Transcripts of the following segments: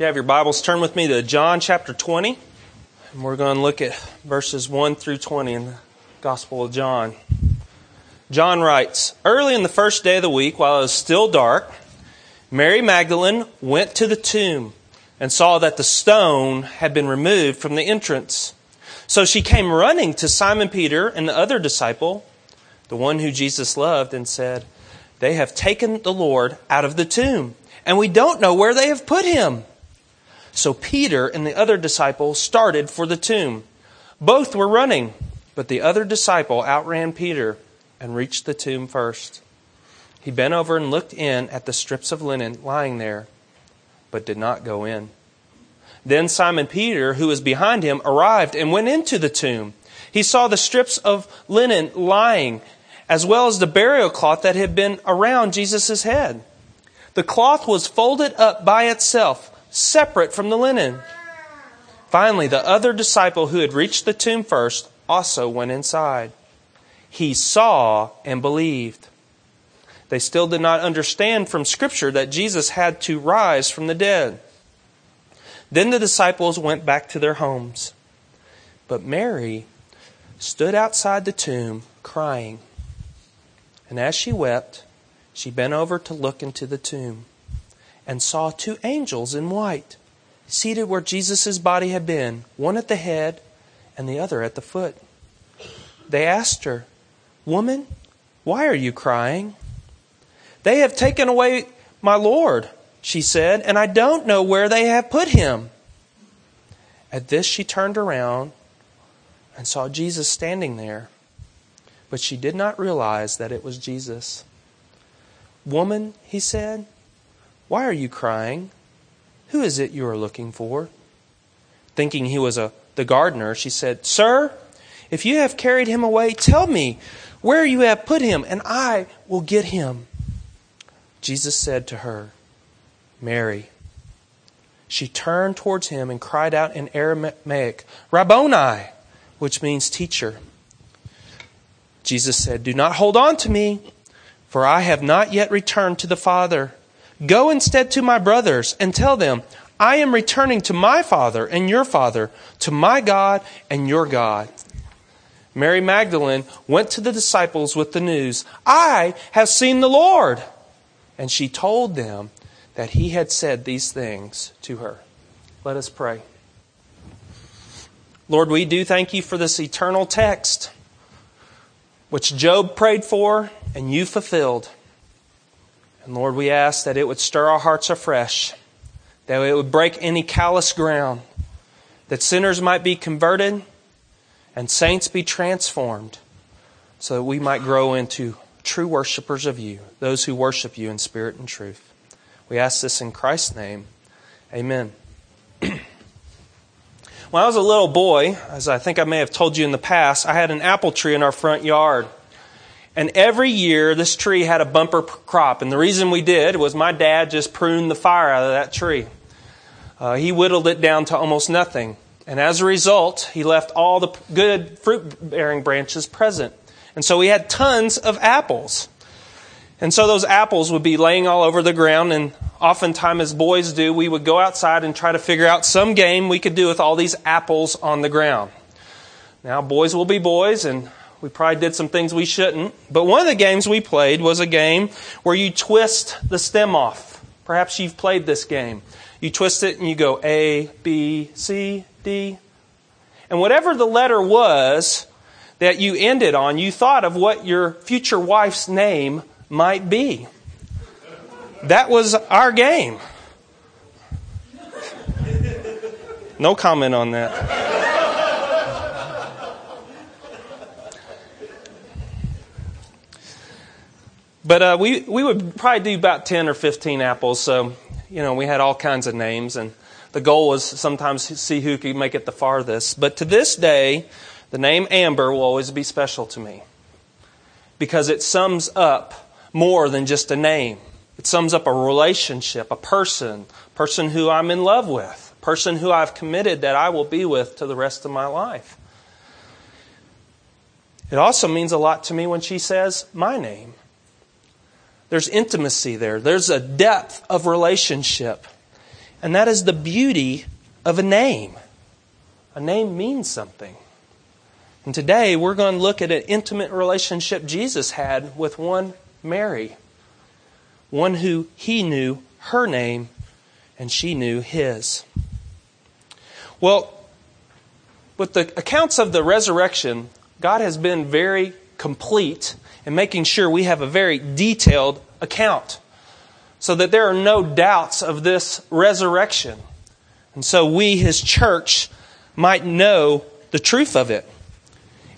you have your Bibles, turn with me to John chapter 20. And we're going to look at verses 1 through 20 in the Gospel of John. John writes Early in the first day of the week, while it was still dark, Mary Magdalene went to the tomb and saw that the stone had been removed from the entrance. So she came running to Simon Peter and the other disciple, the one who Jesus loved, and said, They have taken the Lord out of the tomb, and we don't know where they have put him. So Peter and the other disciple started for the tomb. Both were running, but the other disciple outran Peter and reached the tomb first. He bent over and looked in at the strips of linen lying there, but did not go in. Then Simon Peter, who was behind him, arrived and went into the tomb. He saw the strips of linen lying, as well as the burial cloth that had been around Jesus' head. The cloth was folded up by itself separate from the linen. Finally, the other disciple who had reached the tomb first also went inside. He saw and believed. They still did not understand from Scripture that Jesus had to rise from the dead. Then the disciples went back to their homes. But Mary stood outside the tomb crying. And as she wept, she bent over to look into the tomb and saw two angels in white, seated where Jesus' body had been, one at the head and the other at the foot. They asked her, Woman, why are you crying? They have taken away my Lord, she said, and I don't know where they have put him. At this, she turned around and saw Jesus standing there, but she did not realize that it was Jesus. Woman, he said, why are you crying? Who is it you are looking for? Thinking he was a, the gardener, she said, Sir, if you have carried him away, tell me where you have put him, and I will get him. Jesus said to her, Mary. She turned towards him and cried out in Aramaic, Rabboni, which means teacher. Jesus said, Do not hold on to me, for I have not yet returned to the Father. Go instead to my brothers and tell them, I am returning to my Father and your Father, to my God and your God. Mary Magdalene went to the disciples with the news, I have seen the Lord. And she told them that he had said these things to her. Let us pray. Lord, we do thank you for this eternal text, which Job prayed for and you fulfilled. And Lord, we ask that it would stir our hearts afresh, that it would break any callous ground, that sinners might be converted and saints be transformed, so that we might grow into true worshipers of you, those who worship you in spirit and truth. We ask this in Christ's name. Amen. when I was a little boy, as I think I may have told you in the past, I had an apple tree in our front yard. And every year, this tree had a bumper crop. And the reason we did was my dad just pruned the fire out of that tree. Uh, he whittled it down to almost nothing. And as a result, he left all the good fruit bearing branches present. And so we had tons of apples. And so those apples would be laying all over the ground. And oftentimes, as boys do, we would go outside and try to figure out some game we could do with all these apples on the ground. Now, boys will be boys, and we probably did some things we shouldn't. But one of the games we played was a game where you twist the stem off. Perhaps you've played this game. You twist it and you go A, B, C, D. And whatever the letter was that you ended on, you thought of what your future wife's name might be. That was our game. No comment on that. But uh, we, we would probably do about 10 or 15 apples. So, you know, we had all kinds of names. And the goal was sometimes see who could make it the farthest. But to this day, the name Amber will always be special to me because it sums up more than just a name. It sums up a relationship, a person, person who I'm in love with, person who I've committed that I will be with to the rest of my life. It also means a lot to me when she says my name. There's intimacy there. There's a depth of relationship. And that is the beauty of a name. A name means something. And today we're going to look at an intimate relationship Jesus had with one Mary, one who he knew her name and she knew his. Well, with the accounts of the resurrection, God has been very complete in making sure we have a very detailed account so that there are no doubts of this resurrection. And so we, his church, might know the truth of it.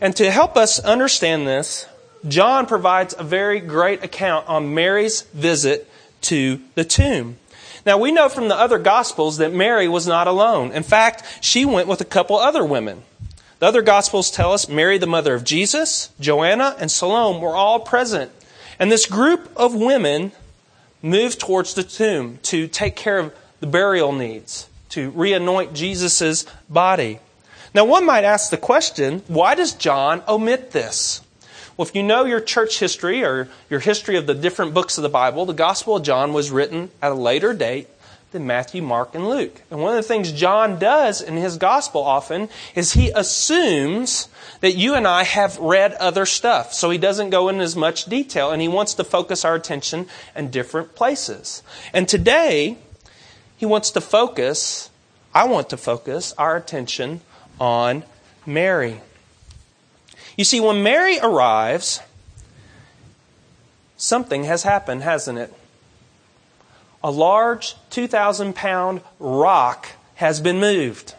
And to help us understand this, John provides a very great account on Mary's visit to the tomb. Now, we know from the other Gospels that Mary was not alone. In fact, she went with a couple other women. The other Gospels tell us Mary, the mother of Jesus, Joanna, and Salome were all present. And this group of women moved towards the tomb to take care of the burial needs, to reanoint Jesus' body. Now, one might ask the question why does John omit this? Well, if you know your church history or your history of the different books of the Bible, the Gospel of John was written at a later date than Matthew, Mark, and Luke. And one of the things John does in his Gospel often is he assumes that you and I have read other stuff. So he doesn't go in as much detail and he wants to focus our attention in different places. And today, he wants to focus, I want to focus our attention on Mary. You see, when Mary arrives, something has happened, hasn't it? A large 2,000 pound rock has been moved.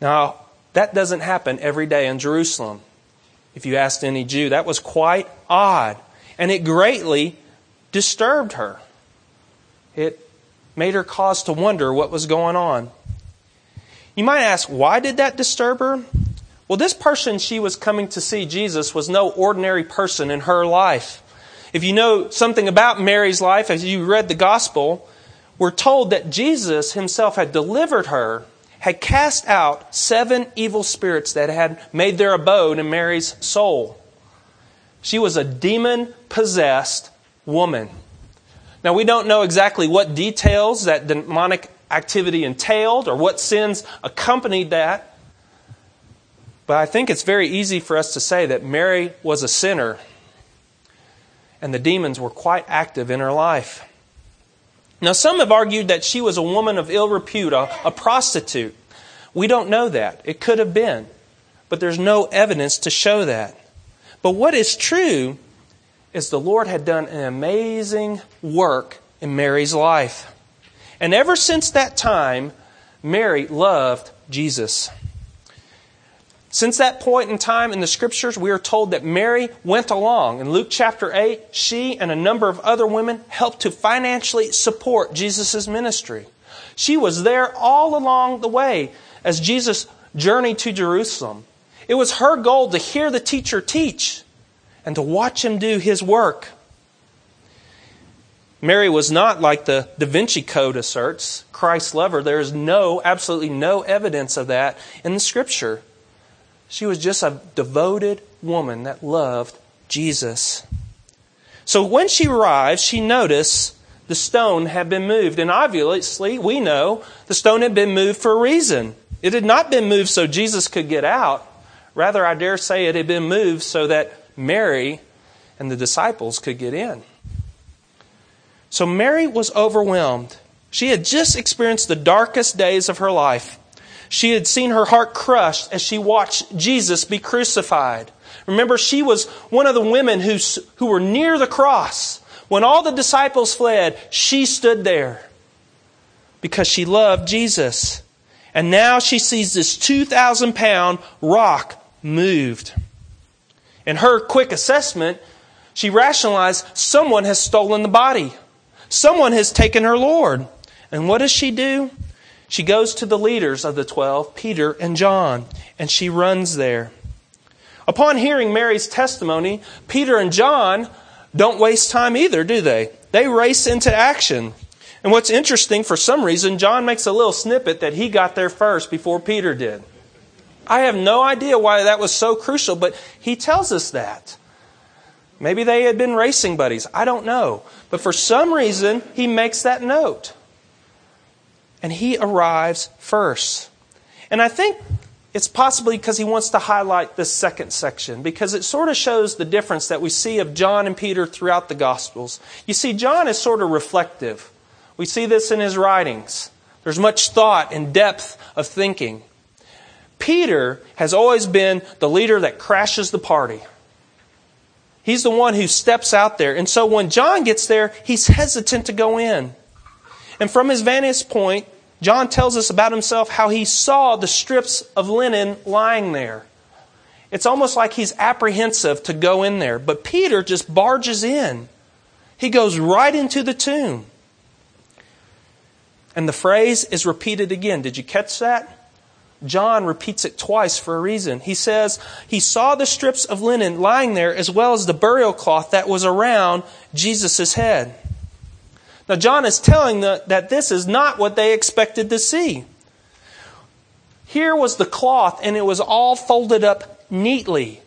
Now, that doesn't happen every day in Jerusalem. If you asked any Jew, that was quite odd. And it greatly disturbed her. It made her cause to wonder what was going on. You might ask, why did that disturb her? Well, this person she was coming to see, Jesus, was no ordinary person in her life. If you know something about Mary's life, as you read the gospel, we're told that Jesus himself had delivered her, had cast out seven evil spirits that had made their abode in Mary's soul. She was a demon possessed woman. Now, we don't know exactly what details that demonic activity entailed or what sins accompanied that. But I think it's very easy for us to say that Mary was a sinner and the demons were quite active in her life. Now, some have argued that she was a woman of ill repute, a, a prostitute. We don't know that. It could have been, but there's no evidence to show that. But what is true is the Lord had done an amazing work in Mary's life. And ever since that time, Mary loved Jesus. Since that point in time in the scriptures, we are told that Mary went along. In Luke chapter 8, she and a number of other women helped to financially support Jesus' ministry. She was there all along the way as Jesus journeyed to Jerusalem. It was her goal to hear the teacher teach and to watch him do his work. Mary was not like the Da Vinci Code asserts, Christ's lover. There is no, absolutely no evidence of that in the scripture. She was just a devoted woman that loved Jesus. So when she arrived, she noticed the stone had been moved. And obviously, we know the stone had been moved for a reason. It had not been moved so Jesus could get out. Rather, I dare say it had been moved so that Mary and the disciples could get in. So Mary was overwhelmed. She had just experienced the darkest days of her life. She had seen her heart crushed as she watched Jesus be crucified. Remember, she was one of the women who, who were near the cross. When all the disciples fled, she stood there because she loved Jesus. And now she sees this 2,000 pound rock moved. In her quick assessment, she rationalized someone has stolen the body. Someone has taken her Lord. And what does she do? She goes to the leaders of the twelve, Peter and John, and she runs there. Upon hearing Mary's testimony, Peter and John don't waste time either, do they? They race into action. And what's interesting, for some reason, John makes a little snippet that he got there first before Peter did. I have no idea why that was so crucial, but he tells us that. Maybe they had been racing buddies. I don't know. But for some reason, he makes that note. And he arrives first. And I think it's possibly because he wants to highlight this second section because it sort of shows the difference that we see of John and Peter throughout the Gospels. You see, John is sort of reflective. We see this in his writings. There's much thought and depth of thinking. Peter has always been the leader that crashes the party. He's the one who steps out there. And so when John gets there, he's hesitant to go in. And from his vantage point, John tells us about himself how he saw the strips of linen lying there. It's almost like he's apprehensive to go in there. But Peter just barges in. He goes right into the tomb. And the phrase is repeated again. Did you catch that? John repeats it twice for a reason. He says he saw the strips of linen lying there as well as the burial cloth that was around Jesus' head. Now, John is telling the, that this is not what they expected to see. Here was the cloth, and it was all folded up neatly.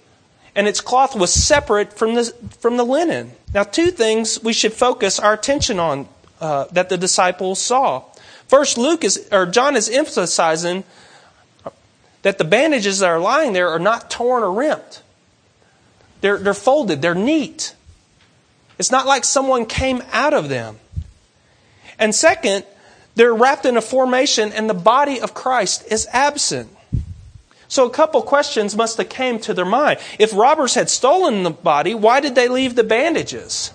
And its cloth was separate from the, from the linen. Now, two things we should focus our attention on uh, that the disciples saw. First, Luke is, or John is emphasizing that the bandages that are lying there are not torn or ripped. They're, they're folded, they're neat. It's not like someone came out of them. And second, they're wrapped in a formation and the body of Christ is absent. So a couple questions must have came to their mind. If robbers had stolen the body, why did they leave the bandages?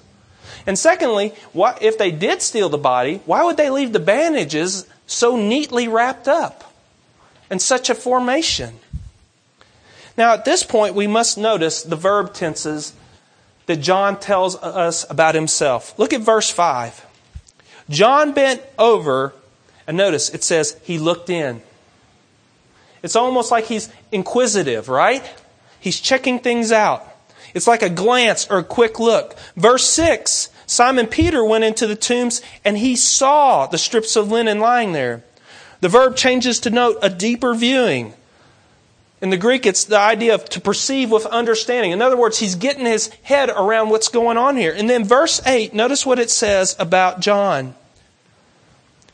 And secondly, if they did steal the body, why would they leave the bandages so neatly wrapped up? and such a formation. Now, at this point, we must notice the verb tenses that John tells us about himself. Look at verse 5. John bent over, and notice it says he looked in. It's almost like he's inquisitive, right? He's checking things out. It's like a glance or a quick look. Verse 6 Simon Peter went into the tombs and he saw the strips of linen lying there the verb changes to note a deeper viewing. In the Greek, it's the idea of to perceive with understanding. In other words, he's getting his head around what's going on here. And then verse 8, notice what it says about John,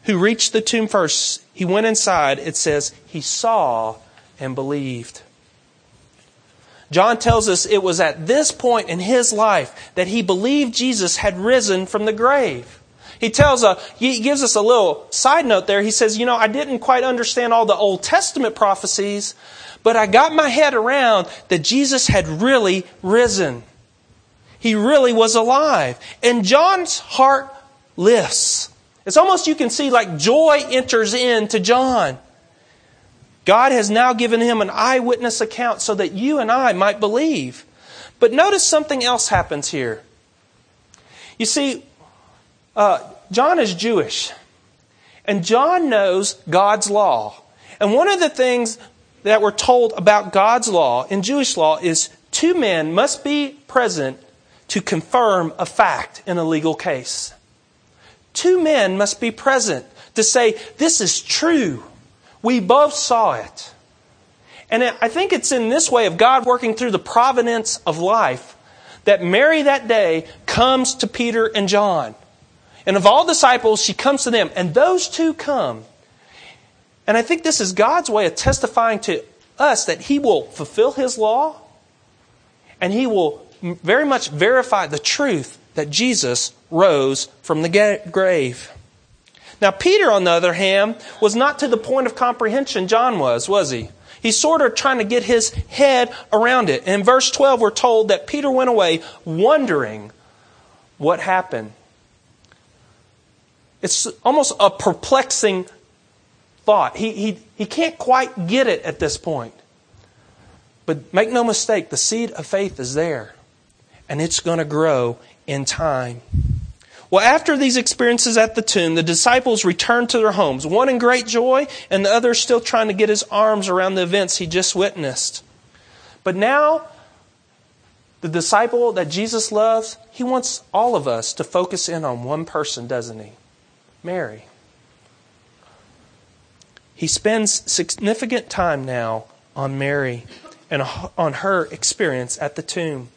who reached the tomb first. He went inside. It says, he saw and believed. John tells us it was at this point in his life that he believed Jesus had risen from the grave. He tells a, he gives us a little side note there. He says, you know, I didn't quite understand all the Old Testament prophecies, but I got my head around that Jesus had really risen. He really was alive. And John's heart lifts. It's almost you can see like joy enters into John. God has now given him an eyewitness account so that you and I might believe. But notice something else happens here. You see, uh, John is Jewish, and John knows God's law. And one of the things that we're told about God's law in Jewish law is two men must be present to confirm a fact in a legal case. Two men must be present to say, This is true. We both saw it. And I think it's in this way of God working through the providence of life that Mary that day comes to Peter and John. And of all disciples, she comes to them. And those two come. And I think this is God's way of testifying to us that He will fulfill His law and He will very much verify the truth that Jesus rose from the grave. Now, Peter, on the other hand, was not to the point of comprehension John was, was he? He's sort of trying to get his head around it. In verse 12, we're told that Peter went away wondering what happened. It's almost a perplexing thought. He, he, he can't quite get it at this point. But make no mistake, the seed of faith is there, and it's going to grow in time. Well, after these experiences at the tomb, the disciples returned to their homes, one in great joy, and the other still trying to get his arms around the events he just witnessed. But now, the disciple that Jesus loves, he wants all of us to focus in on one person, doesn't he? Mary. He spends significant time now on Mary and on her experience at the tomb.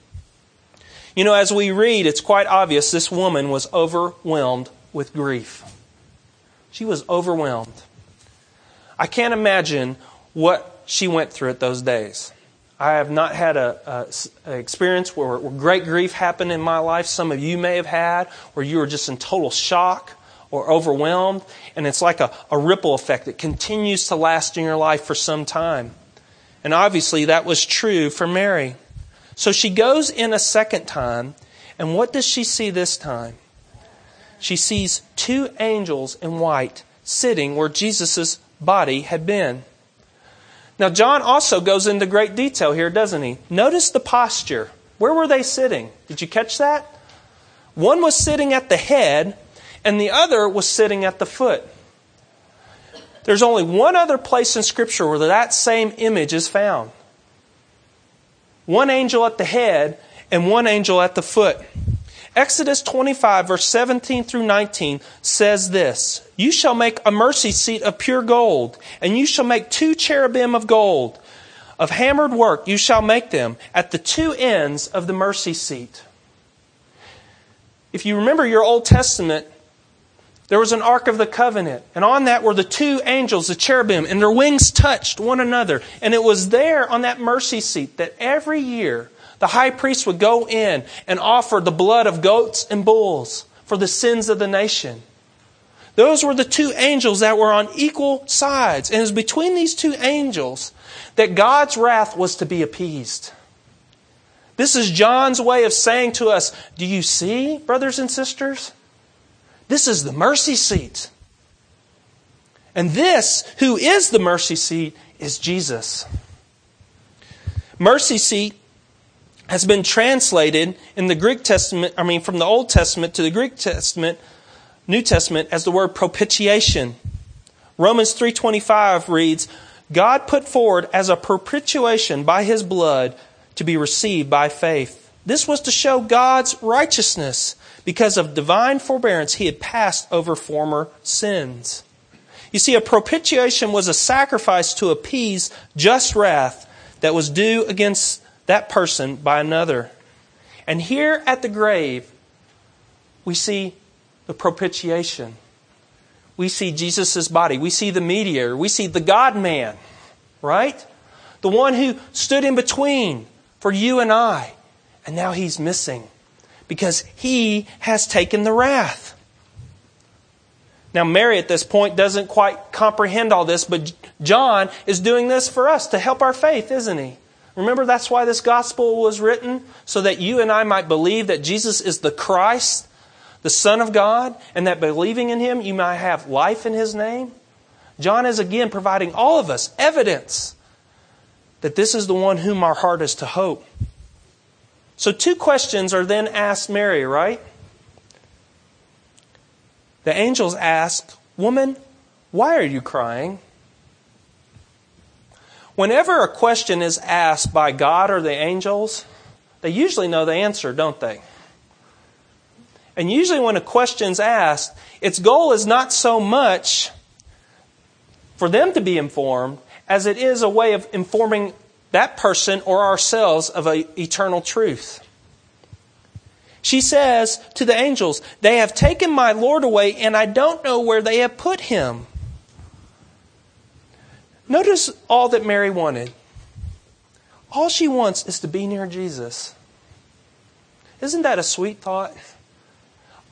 You know, as we read, it's quite obvious this woman was overwhelmed with grief. She was overwhelmed. I can't imagine what she went through at those days. I have not had a, a, a experience where, where great grief happened in my life. Some of you may have had, where you were just in total shock or overwhelmed, and it's like a, a ripple effect that continues to last in your life for some time. And obviously, that was true for Mary. So she goes in a second time, and what does she see this time? She sees two angels in white sitting where Jesus' body had been. Now, John also goes into great detail here, doesn't he? Notice the posture. Where were they sitting? Did you catch that? One was sitting at the head, and the other was sitting at the foot. There's only one other place in Scripture where that same image is found one angel at the head and one angel at the foot. Exodus 25, verse 17 through 19 says this You shall make a mercy seat of pure gold, and you shall make two cherubim of gold. Of hammered work you shall make them at the two ends of the mercy seat. If you remember your Old Testament, there was an Ark of the Covenant, and on that were the two angels, the cherubim, and their wings touched one another. And it was there on that mercy seat that every year the high priest would go in and offer the blood of goats and bulls for the sins of the nation. Those were the two angels that were on equal sides. And it was between these two angels that God's wrath was to be appeased. This is John's way of saying to us, Do you see, brothers and sisters? This is the mercy seat. And this, who is the mercy seat, is Jesus. Mercy seat has been translated in the Greek Testament, I mean, from the Old Testament to the Greek Testament, New Testament, as the word propitiation. Romans 3.25 reads, God put forward as a propitiation by his blood to be received by faith. This was to show God's righteousness because of divine forbearance, he had passed over former sins. You see, a propitiation was a sacrifice to appease just wrath that was due against that person by another. And here at the grave, we see the propitiation. We see Jesus' body. We see the mediator. We see the God man, right? The one who stood in between for you and I. And now he's missing because he has taken the wrath. Now, Mary at this point doesn't quite comprehend all this, but John is doing this for us to help our faith, isn't he? Remember, that's why this gospel was written, so that you and I might believe that Jesus is the Christ, the Son of God, and that believing in him, you might have life in his name. John is again providing all of us evidence that this is the one whom our heart is to hope. So, two questions are then asked Mary, right? The angels ask, Woman, why are you crying? Whenever a question is asked by God or the angels, they usually know the answer, don't they? And usually, when a question's asked, its goal is not so much for them to be informed as it is a way of informing that person or ourselves of an eternal truth. She says to the angels, They have taken my Lord away, and I don't know where they have put him. Notice all that Mary wanted. All she wants is to be near Jesus. Isn't that a sweet thought?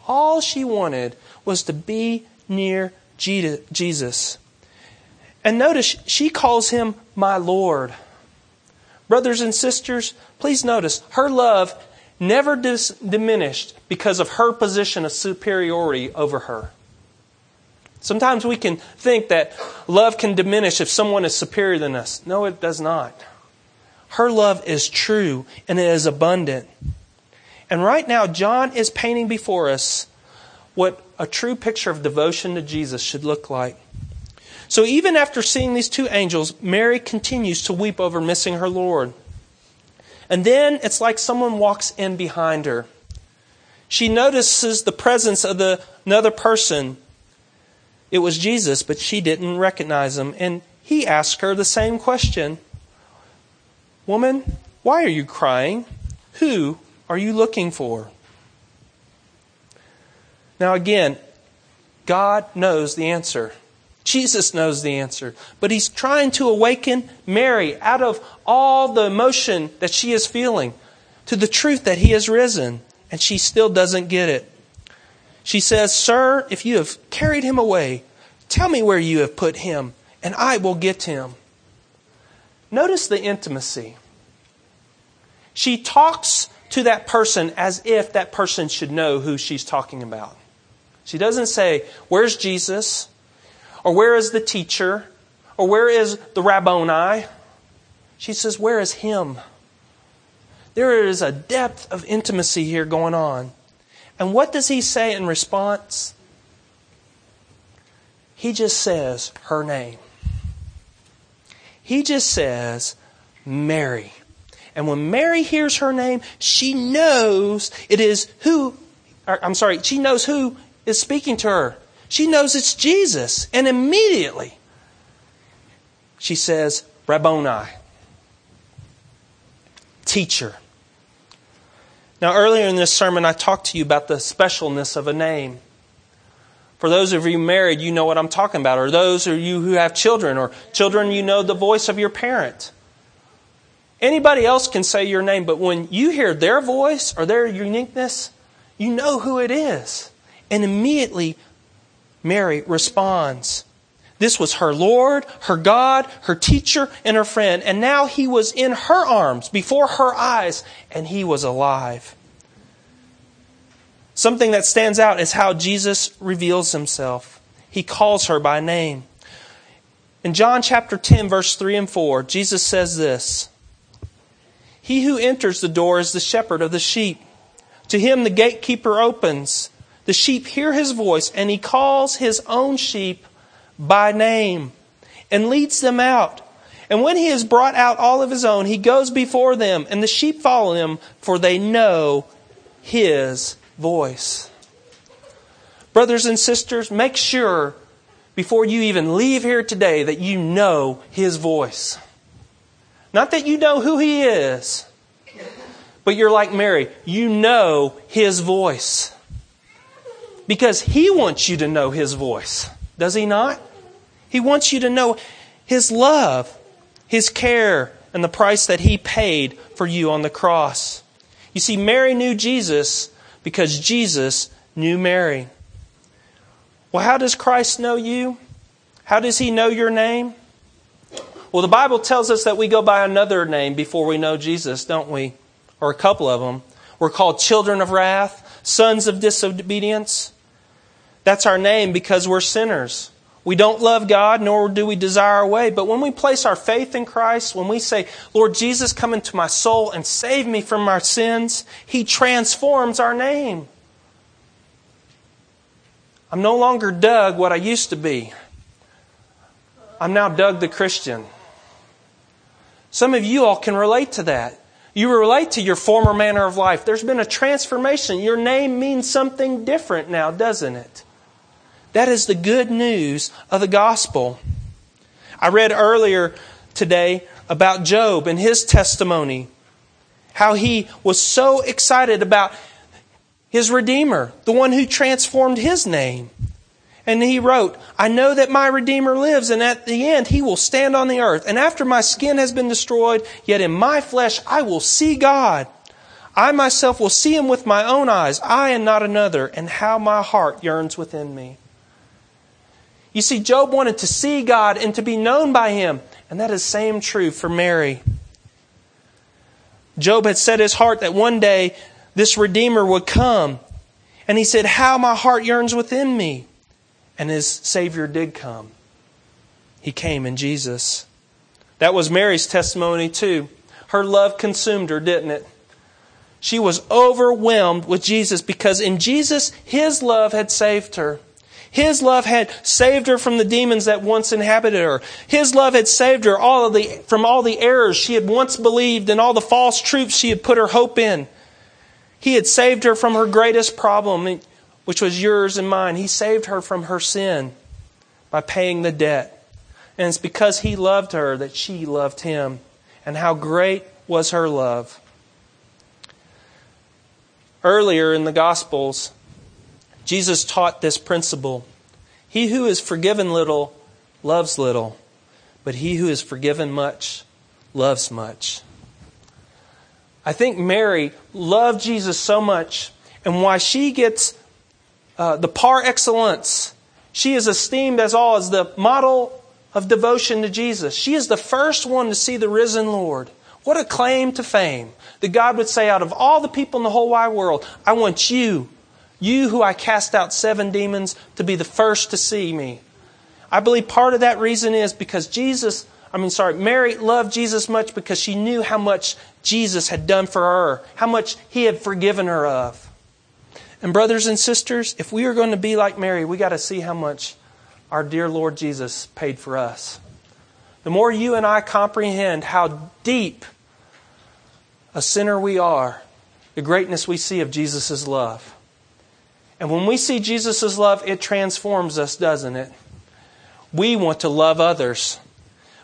All she wanted was to be near Jesus. And notice she calls him my Lord. Brothers and sisters, please notice her love never dis- diminished because of her position of superiority over her. Sometimes we can think that love can diminish if someone is superior than us. No, it does not. Her love is true and it is abundant. And right now, John is painting before us what a true picture of devotion to Jesus should look like. So even after seeing these two angels, Mary continues to weep over missing her Lord. And then it's like someone walks in behind her. She notices the presence of the, another person. It was Jesus, but she didn't recognize him. And he asked her the same question Woman, why are you crying? Who are you looking for? Now, again, God knows the answer. Jesus knows the answer. But he's trying to awaken Mary out of all the emotion that she is feeling to the truth that he has risen. And she still doesn't get it. She says, Sir, if you have carried him away, tell me where you have put him, and I will get him. Notice the intimacy. She talks to that person as if that person should know who she's talking about. She doesn't say, Where's Jesus? Or where is the teacher? Or where is the Rabboni? She says, Where is him? There is a depth of intimacy here going on. And what does he say in response? He just says her name. He just says, Mary. And when Mary hears her name, she knows it is who, I'm sorry, she knows who is speaking to her. She knows it's Jesus. And immediately, she says, Rabboni, teacher. Now, earlier in this sermon, I talked to you about the specialness of a name. For those of you married, you know what I'm talking about. Or those of you who have children, or children, you know the voice of your parent. Anybody else can say your name, but when you hear their voice or their uniqueness, you know who it is. And immediately, Mary responds. This was her Lord, her God, her teacher, and her friend. And now he was in her arms, before her eyes, and he was alive. Something that stands out is how Jesus reveals himself. He calls her by name. In John chapter 10, verse 3 and 4, Jesus says this he who enters the door is the shepherd of the sheep. To him the gatekeeper opens. The sheep hear his voice, and he calls his own sheep by name and leads them out. And when he has brought out all of his own, he goes before them, and the sheep follow him, for they know his voice. Brothers and sisters, make sure before you even leave here today that you know his voice. Not that you know who he is, but you're like Mary. You know his voice. Because he wants you to know his voice. Does he not? He wants you to know his love, his care, and the price that he paid for you on the cross. You see, Mary knew Jesus because Jesus knew Mary. Well, how does Christ know you? How does he know your name? Well, the Bible tells us that we go by another name before we know Jesus, don't we? Or a couple of them. We're called children of wrath, sons of disobedience. That's our name because we're sinners. We don't love God, nor do we desire our way. But when we place our faith in Christ, when we say, Lord Jesus, come into my soul and save me from my sins, He transforms our name. I'm no longer Doug, what I used to be. I'm now Doug the Christian. Some of you all can relate to that. You relate to your former manner of life. There's been a transformation. Your name means something different now, doesn't it? That is the good news of the gospel. I read earlier today about Job and his testimony. How he was so excited about his Redeemer, the one who transformed his name. And he wrote, I know that my Redeemer lives, and at the end he will stand on the earth. And after my skin has been destroyed, yet in my flesh I will see God. I myself will see him with my own eyes, I and not another, and how my heart yearns within me. You see, Job wanted to see God and to be known by him, and that is same true for Mary. Job had set his heart that one day this Redeemer would come. And he said, How my heart yearns within me. And his Savior did come. He came in Jesus. That was Mary's testimony, too. Her love consumed her, didn't it? She was overwhelmed with Jesus because in Jesus, His love had saved her. His love had saved her from the demons that once inhabited her. His love had saved her all the, from all the errors she had once believed and all the false truths she had put her hope in. He had saved her from her greatest problem which was yours and mine. He saved her from her sin by paying the debt. And it's because he loved her that she loved him. And how great was her love. Earlier in the Gospels, Jesus taught this principle He who is forgiven little loves little, but he who is forgiven much loves much. I think Mary loved Jesus so much, and why she gets uh, the par excellence. She is esteemed as all as the model of devotion to Jesus. She is the first one to see the risen Lord. What a claim to fame that God would say, out of all the people in the whole wide world, I want you, you who I cast out seven demons, to be the first to see me. I believe part of that reason is because Jesus, I mean, sorry, Mary loved Jesus much because she knew how much Jesus had done for her, how much he had forgiven her of. And, brothers and sisters, if we are going to be like Mary, we got to see how much our dear Lord Jesus paid for us. The more you and I comprehend how deep a sinner we are, the greatness we see of Jesus' love. And when we see Jesus' love, it transforms us, doesn't it? We want to love others.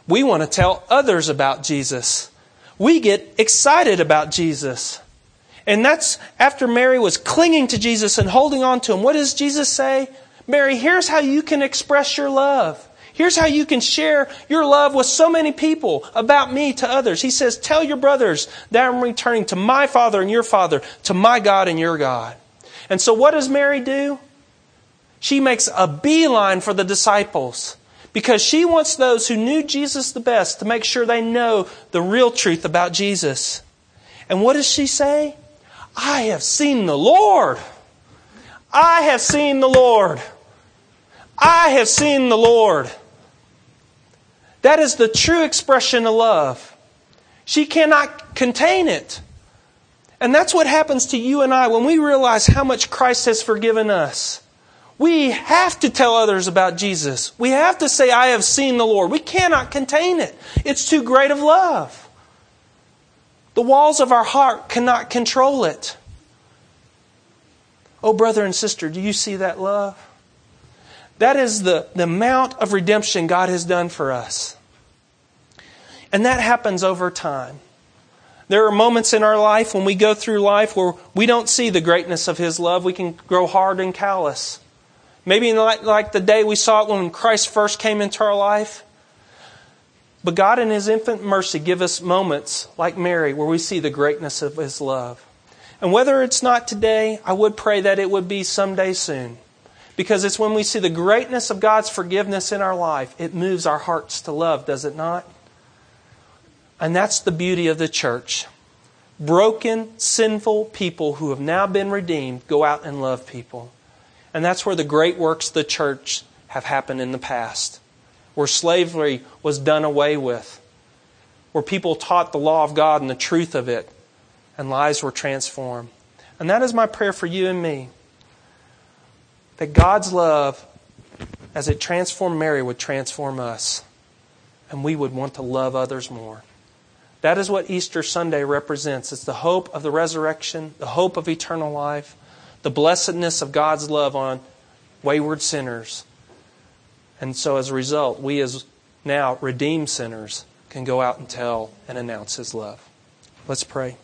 We want to tell others about Jesus. We get excited about Jesus. And that's after Mary was clinging to Jesus and holding on to him. What does Jesus say? Mary, here's how you can express your love. Here's how you can share your love with so many people about me to others. He says, Tell your brothers that I'm returning to my Father and your Father, to my God and your God. And so, what does Mary do? She makes a beeline for the disciples because she wants those who knew Jesus the best to make sure they know the real truth about Jesus. And what does she say? I have seen the Lord. I have seen the Lord. I have seen the Lord. That is the true expression of love. She cannot contain it. And that's what happens to you and I when we realize how much Christ has forgiven us. We have to tell others about Jesus. We have to say, I have seen the Lord. We cannot contain it. It's too great of love. The walls of our heart cannot control it. Oh, brother and sister, do you see that love? That is the, the amount of redemption God has done for us. And that happens over time. There are moments in our life when we go through life where we don't see the greatness of His love. We can grow hard and callous. Maybe like, like the day we saw it when Christ first came into our life. But God, in His infinite mercy, give us moments like Mary where we see the greatness of His love. And whether it's not today, I would pray that it would be someday soon. Because it's when we see the greatness of God's forgiveness in our life, it moves our hearts to love, does it not? And that's the beauty of the church. Broken, sinful people who have now been redeemed go out and love people. And that's where the great works of the church have happened in the past, where slavery was done away with, where people taught the law of God and the truth of it, and lives were transformed. And that is my prayer for you and me. That God's love, as it transformed Mary, would transform us. And we would want to love others more. That is what Easter Sunday represents. It's the hope of the resurrection, the hope of eternal life, the blessedness of God's love on wayward sinners. And so, as a result, we, as now redeemed sinners, can go out and tell and announce His love. Let's pray.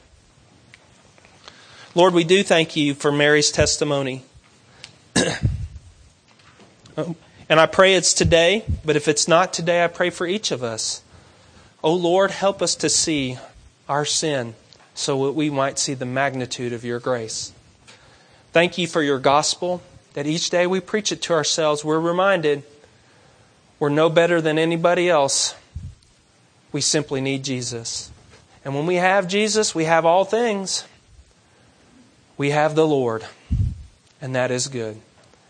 Lord, we do thank you for Mary's testimony. and I pray it's today, but if it's not today, I pray for each of us. Oh Lord, help us to see our sin so that we might see the magnitude of your grace. Thank you for your gospel, that each day we preach it to ourselves. We're reminded we're no better than anybody else. We simply need Jesus. And when we have Jesus, we have all things we have the Lord, and that is good.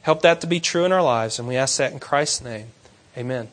Help that to be true in our lives, and we ask that in Christ's name. Amen.